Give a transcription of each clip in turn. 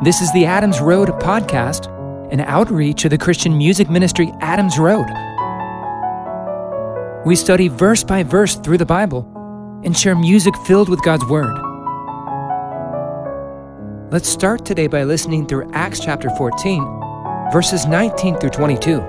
This is the Adams Road podcast, an outreach of the Christian music ministry Adams Road. We study verse by verse through the Bible and share music filled with God's Word. Let's start today by listening through Acts chapter 14, verses 19 through 22.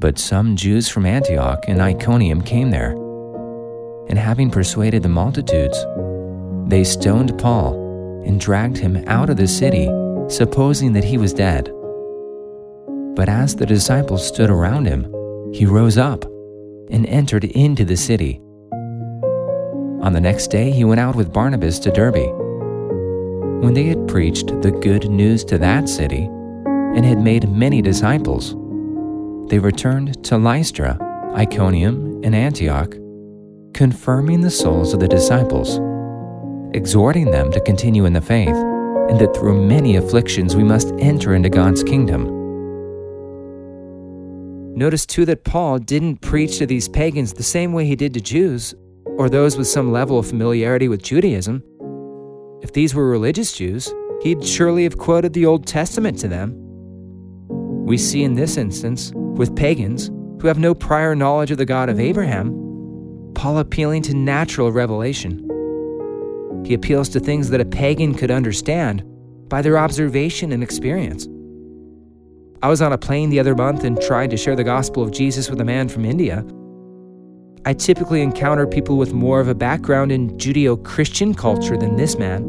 But some Jews from Antioch and Iconium came there, and having persuaded the multitudes, they stoned Paul and dragged him out of the city, supposing that he was dead. But as the disciples stood around him, he rose up and entered into the city. On the next day, he went out with Barnabas to Derbe. When they had preached the good news to that city and had made many disciples, they returned to Lystra, Iconium, and Antioch, confirming the souls of the disciples exhorting them to continue in the faith, and that through many afflictions we must enter into God's kingdom. Notice too that Paul didn't preach to these pagans the same way he did to Jews or those with some level of familiarity with Judaism. If these were religious Jews, he'd surely have quoted the Old Testament to them. We see in this instance, with pagans who have no prior knowledge of the God of Abraham, Paul appealing to natural revelation. He appeals to things that a pagan could understand by their observation and experience. I was on a plane the other month and tried to share the gospel of Jesus with a man from India. I typically encounter people with more of a background in Judeo Christian culture than this man.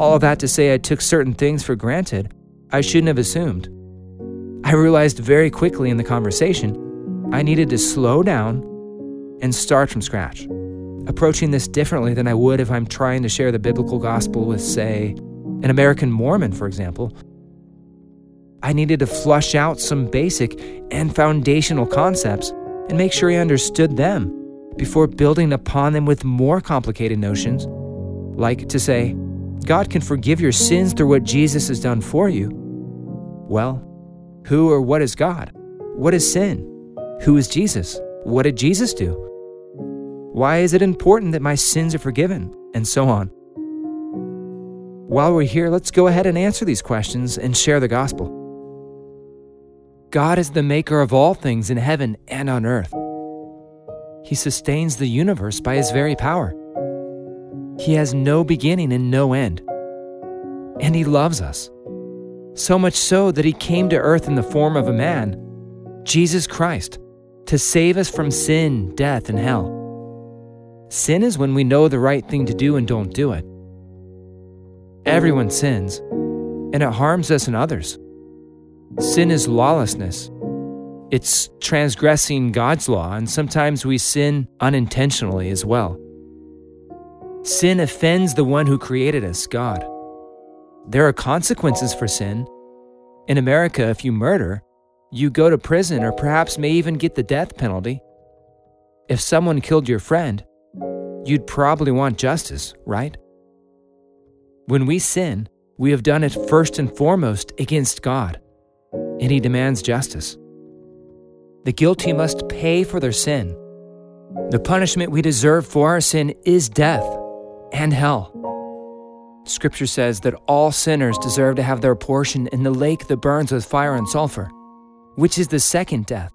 All that to say, I took certain things for granted I shouldn't have assumed. I realized very quickly in the conversation I needed to slow down and start from scratch approaching this differently than I would if I'm trying to share the biblical gospel with, say, an American Mormon, for example. I needed to flush out some basic and foundational concepts and make sure I understood them before building upon them with more complicated notions, like to say, God can forgive your sins through what Jesus has done for you. Well, who or what is God? What is sin? Who is Jesus? What did Jesus do? Why is it important that my sins are forgiven? And so on. While we're here, let's go ahead and answer these questions and share the gospel. God is the maker of all things in heaven and on earth. He sustains the universe by his very power. He has no beginning and no end. And he loves us. So much so that he came to earth in the form of a man, Jesus Christ, to save us from sin, death, and hell. Sin is when we know the right thing to do and don't do it. Everyone sins, and it harms us and others. Sin is lawlessness. It's transgressing God's law, and sometimes we sin unintentionally as well. Sin offends the one who created us, God. There are consequences for sin. In America, if you murder, you go to prison or perhaps may even get the death penalty. If someone killed your friend, you'd probably want justice, right? When we sin, we have done it first and foremost against God, and He demands justice. The guilty must pay for their sin. The punishment we deserve for our sin is death and hell. Scripture says that all sinners deserve to have their portion in the lake that burns with fire and sulfur, which is the second death.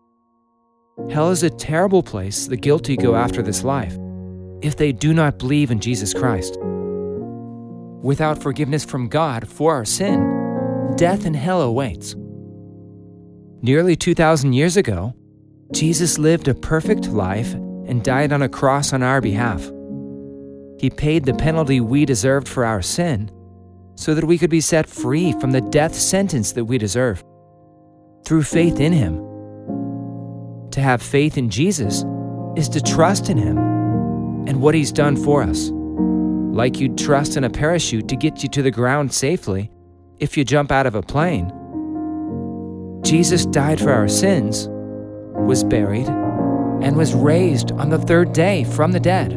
Hell is a terrible place the guilty go after this life if they do not believe in Jesus Christ. Without forgiveness from God for our sin, death and hell awaits. Nearly 2,000 years ago, Jesus lived a perfect life and died on a cross on our behalf. He paid the penalty we deserved for our sin so that we could be set free from the death sentence that we deserve. Through faith in Him. To have faith in Jesus is to trust in Him and what He's done for us. Like you'd trust in a parachute to get you to the ground safely if you jump out of a plane. Jesus died for our sins, was buried, and was raised on the third day from the dead.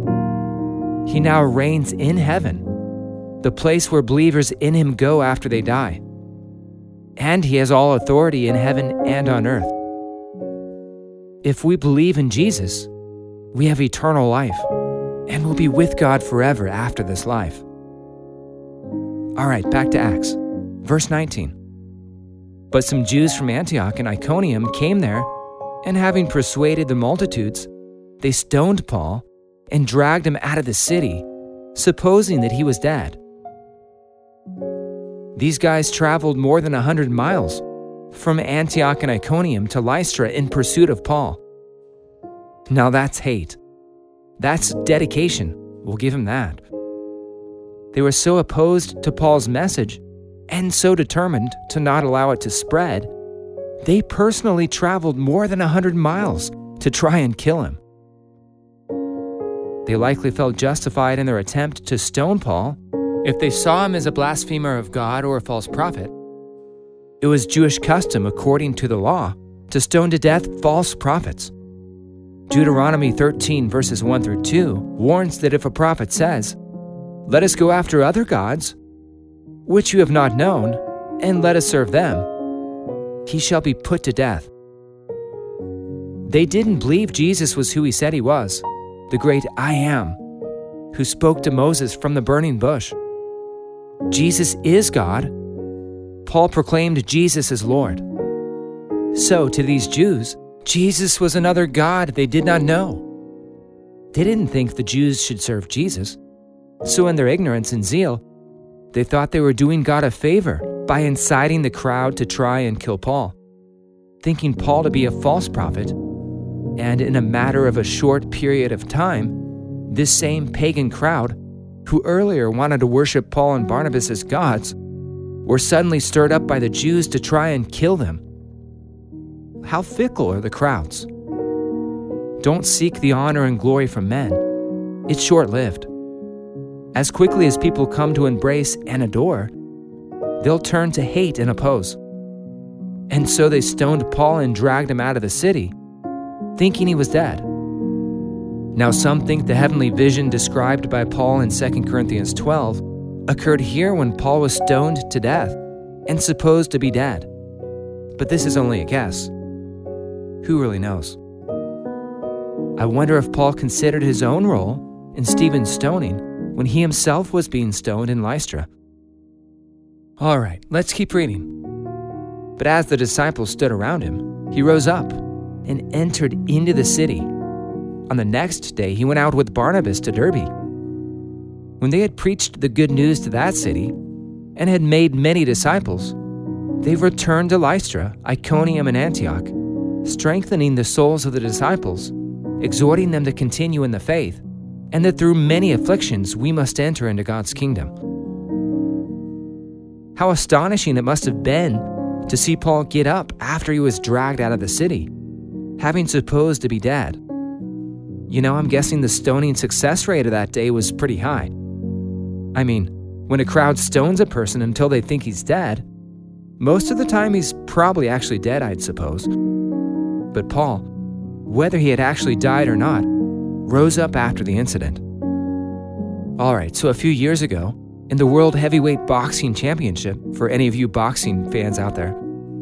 He now reigns in heaven, the place where believers in Him go after they die. And He has all authority in heaven and on earth. If we believe in Jesus, we have eternal life and will be with God forever after this life. All right, back to Acts. Verse 19. But some Jews from Antioch and Iconium came there, and having persuaded the multitudes, they stoned Paul and dragged him out of the city, supposing that he was dead. These guys traveled more than a hundred miles from Antioch and Iconium to Lystra in pursuit of Paul. Now that's hate. That's dedication. We'll give him that. They were so opposed to Paul's message and so determined to not allow it to spread, they personally traveled more than a hundred miles to try and kill him. They likely felt justified in their attempt to stone Paul if they saw him as a blasphemer of God or a false prophet. It was Jewish custom, according to the law, to stone to death false prophets. Deuteronomy 13, verses 1 through 2, warns that if a prophet says, Let us go after other gods, which you have not known, and let us serve them, he shall be put to death. They didn't believe Jesus was who he said he was, the great I am, who spoke to Moses from the burning bush. Jesus is God. Paul proclaimed Jesus as Lord. So, to these Jews, Jesus was another God they did not know. They didn't think the Jews should serve Jesus. So, in their ignorance and zeal, they thought they were doing God a favor by inciting the crowd to try and kill Paul, thinking Paul to be a false prophet. And in a matter of a short period of time, this same pagan crowd, who earlier wanted to worship Paul and Barnabas as gods, were suddenly stirred up by the Jews to try and kill them. How fickle are the crowds? Don't seek the honor and glory from men. It's short lived. As quickly as people come to embrace and adore, they'll turn to hate and oppose. And so they stoned Paul and dragged him out of the city, thinking he was dead. Now, some think the heavenly vision described by Paul in 2 Corinthians 12 occurred here when Paul was stoned to death and supposed to be dead. But this is only a guess. Who really knows? I wonder if Paul considered his own role in Stephen's stoning when he himself was being stoned in Lystra. All right, let's keep reading. But as the disciples stood around him, he rose up and entered into the city. On the next day, he went out with Barnabas to Derbe. When they had preached the good news to that city and had made many disciples, they returned to Lystra, Iconium, and Antioch, strengthening the souls of the disciples, exhorting them to continue in the faith, and that through many afflictions we must enter into God's kingdom. How astonishing it must have been to see Paul get up after he was dragged out of the city, having supposed to be dead. You know, I'm guessing the stoning success rate of that day was pretty high. I mean, when a crowd stones a person until they think he's dead, most of the time he's probably actually dead, I'd suppose. But Paul, whether he had actually died or not, rose up after the incident. All right, so a few years ago, in the World Heavyweight Boxing Championship, for any of you boxing fans out there,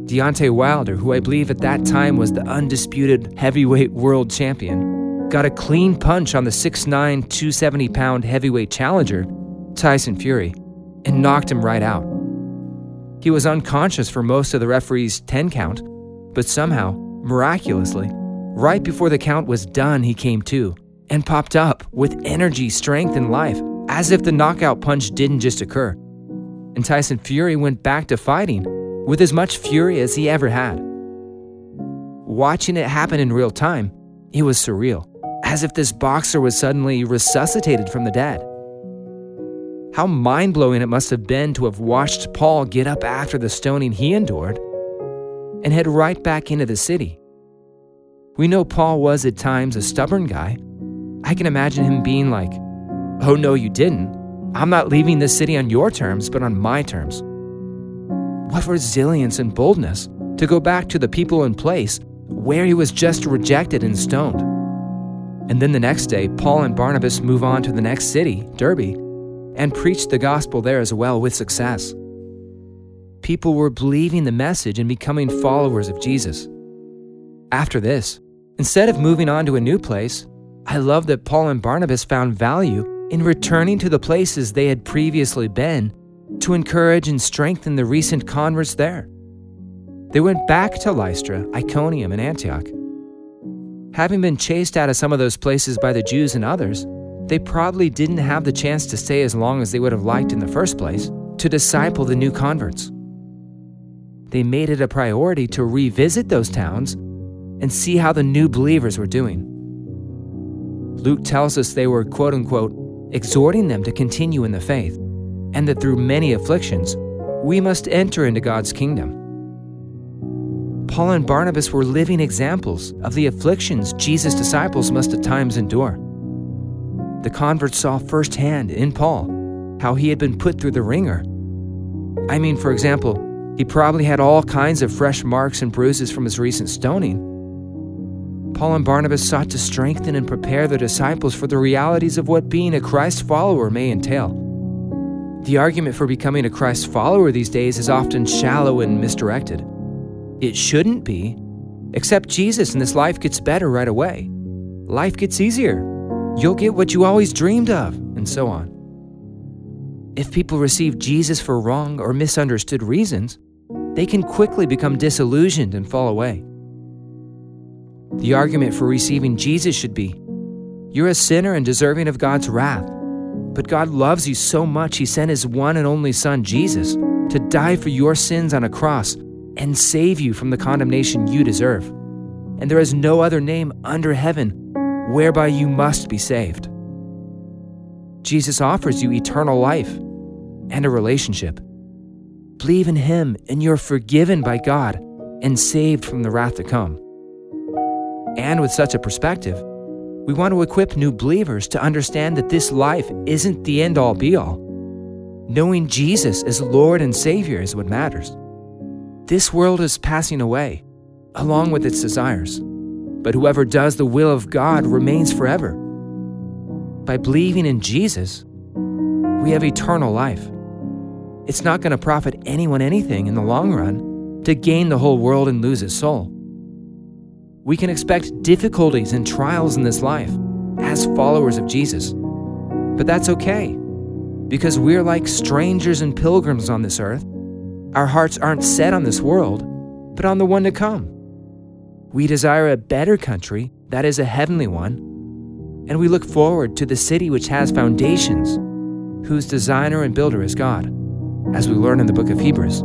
Deontay Wilder, who I believe at that time was the undisputed heavyweight world champion, got a clean punch on the 6'9, 270 pound heavyweight challenger, Tyson Fury, and knocked him right out. He was unconscious for most of the referee's 10 count, but somehow, miraculously, right before the count was done, he came to and popped up with energy, strength, and life as if the knockout punch didn't just occur. And Tyson Fury went back to fighting with as much fury as he ever had. Watching it happen in real time, it was surreal, as if this boxer was suddenly resuscitated from the dead. How mind blowing it must have been to have watched Paul get up after the stoning he endured and head right back into the city. We know Paul was at times a stubborn guy. I can imagine him being like, Oh, no, you didn't. I'm not leaving this city on your terms, but on my terms. What resilience and boldness to go back to the people in place where he was just rejected and stoned. And then the next day, Paul and Barnabas move on to the next city, Derbe, and preach the gospel there as well with success. People were believing the message and becoming followers of Jesus. After this, instead of moving on to a new place, I love that Paul and Barnabas found value in returning to the places they had previously been to encourage and strengthen the recent converts there. They went back to Lystra, Iconium, and Antioch. Having been chased out of some of those places by the Jews and others, they probably didn't have the chance to stay as long as they would have liked in the first place to disciple the new converts. They made it a priority to revisit those towns and see how the new believers were doing. Luke tells us they were, quote unquote, exhorting them to continue in the faith, and that through many afflictions, we must enter into God's kingdom. Paul and Barnabas were living examples of the afflictions Jesus' disciples must at times endure. The converts saw firsthand in Paul how he had been put through the wringer. I mean, for example, he probably had all kinds of fresh marks and bruises from his recent stoning. Paul and Barnabas sought to strengthen and prepare the disciples for the realities of what being a Christ follower may entail. The argument for becoming a Christ follower these days is often shallow and misdirected. It shouldn't be. except Jesus and this life gets better right away. Life gets easier. You'll get what you always dreamed of, and so on. If people receive Jesus for wrong or misunderstood reasons, they can quickly become disillusioned and fall away. The argument for receiving Jesus should be You're a sinner and deserving of God's wrath, but God loves you so much, He sent His one and only Son, Jesus, to die for your sins on a cross and save you from the condemnation you deserve. And there is no other name under heaven whereby you must be saved. Jesus offers you eternal life and a relationship. Believe in Him, and you're forgiven by God and saved from the wrath to come. And with such a perspective, we want to equip new believers to understand that this life isn't the end all be all. Knowing Jesus as Lord and Savior is what matters. This world is passing away, along with its desires, but whoever does the will of God remains forever. By believing in Jesus, we have eternal life. It's not going to profit anyone anything in the long run to gain the whole world and lose his soul. We can expect difficulties and trials in this life as followers of Jesus, but that's okay because we're like strangers and pilgrims on this earth our hearts aren't set on this world, but on the one to come. We desire a better country, that is a heavenly one, and we look forward to the city which has foundations, whose designer and builder is God, as we learn in the book of Hebrews.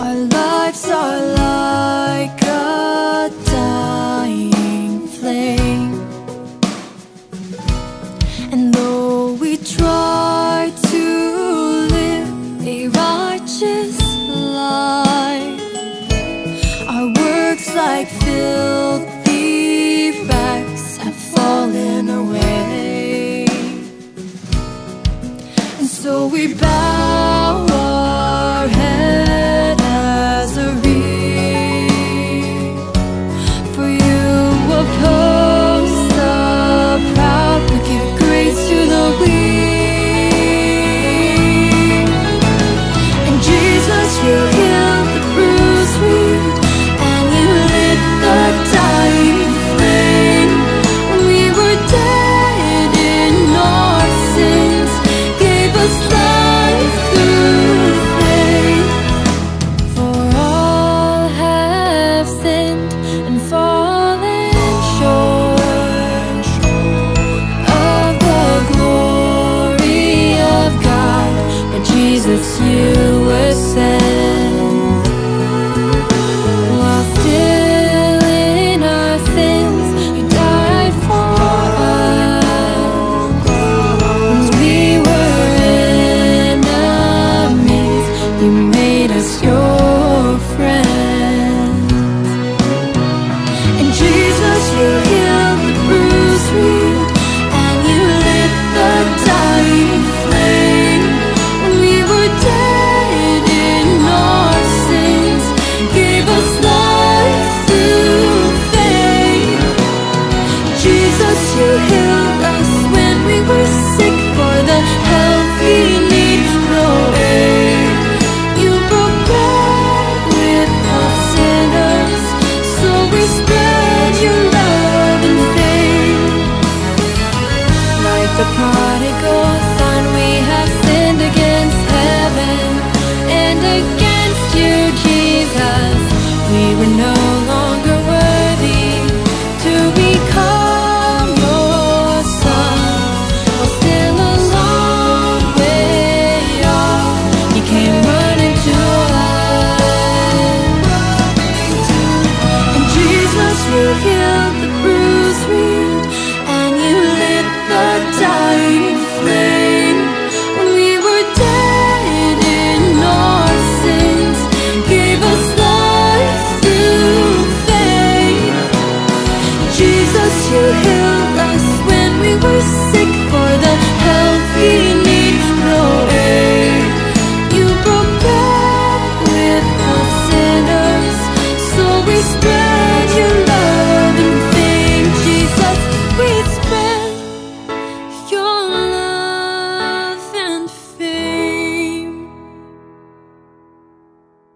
Our lives are.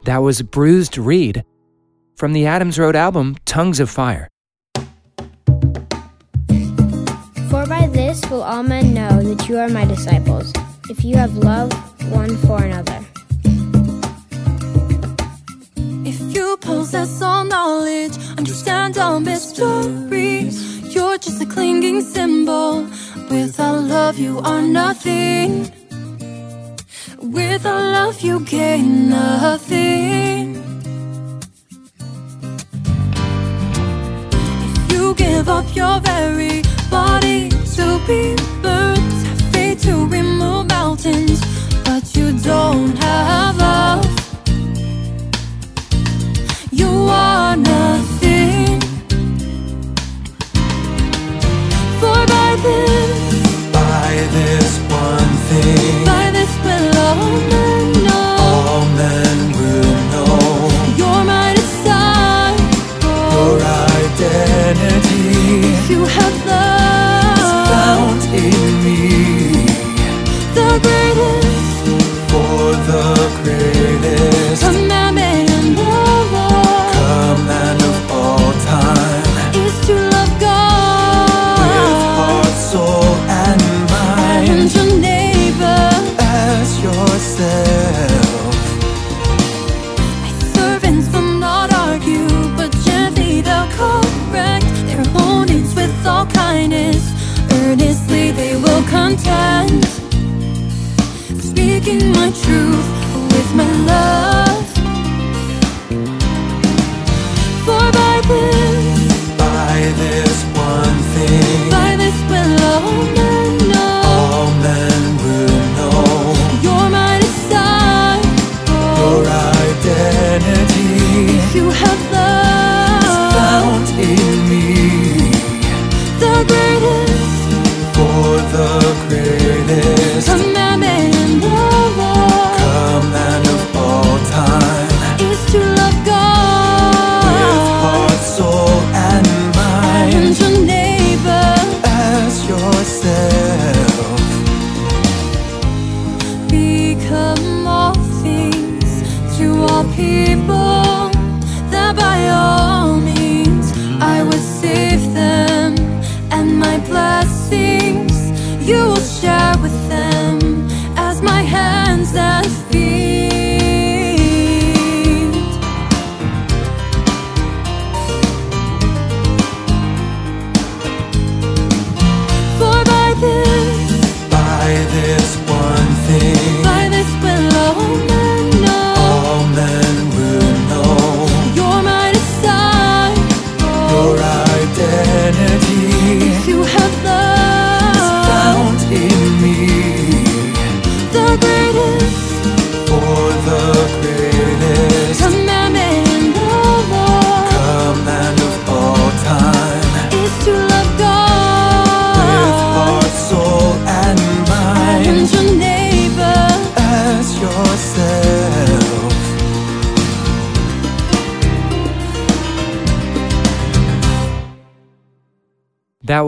That was Bruised Reed from the Adams Road album Tongues of Fire. For by this will all men know that you are my disciples, if you have love one for another. If you possess all knowledge, understand all mysteries, you're just a clinging cymbal. Without love, you are nothing. With Without love, you gain nothing. If you give up your very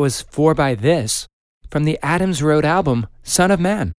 was For By This from the Adams Road album Son of Man.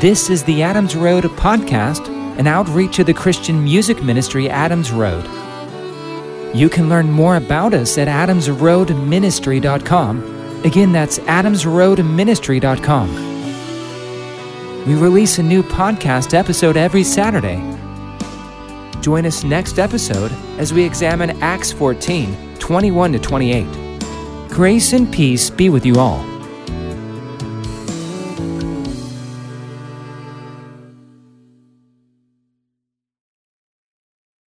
This is the Adams Road podcast, an outreach of the Christian music ministry Adams Road. You can learn more about us at adamsroadministry.com. Again, that's adamsroadministry.com. We release a new podcast episode every Saturday. Join us next episode as we examine Acts 14 21 to 28. Grace and peace be with you all.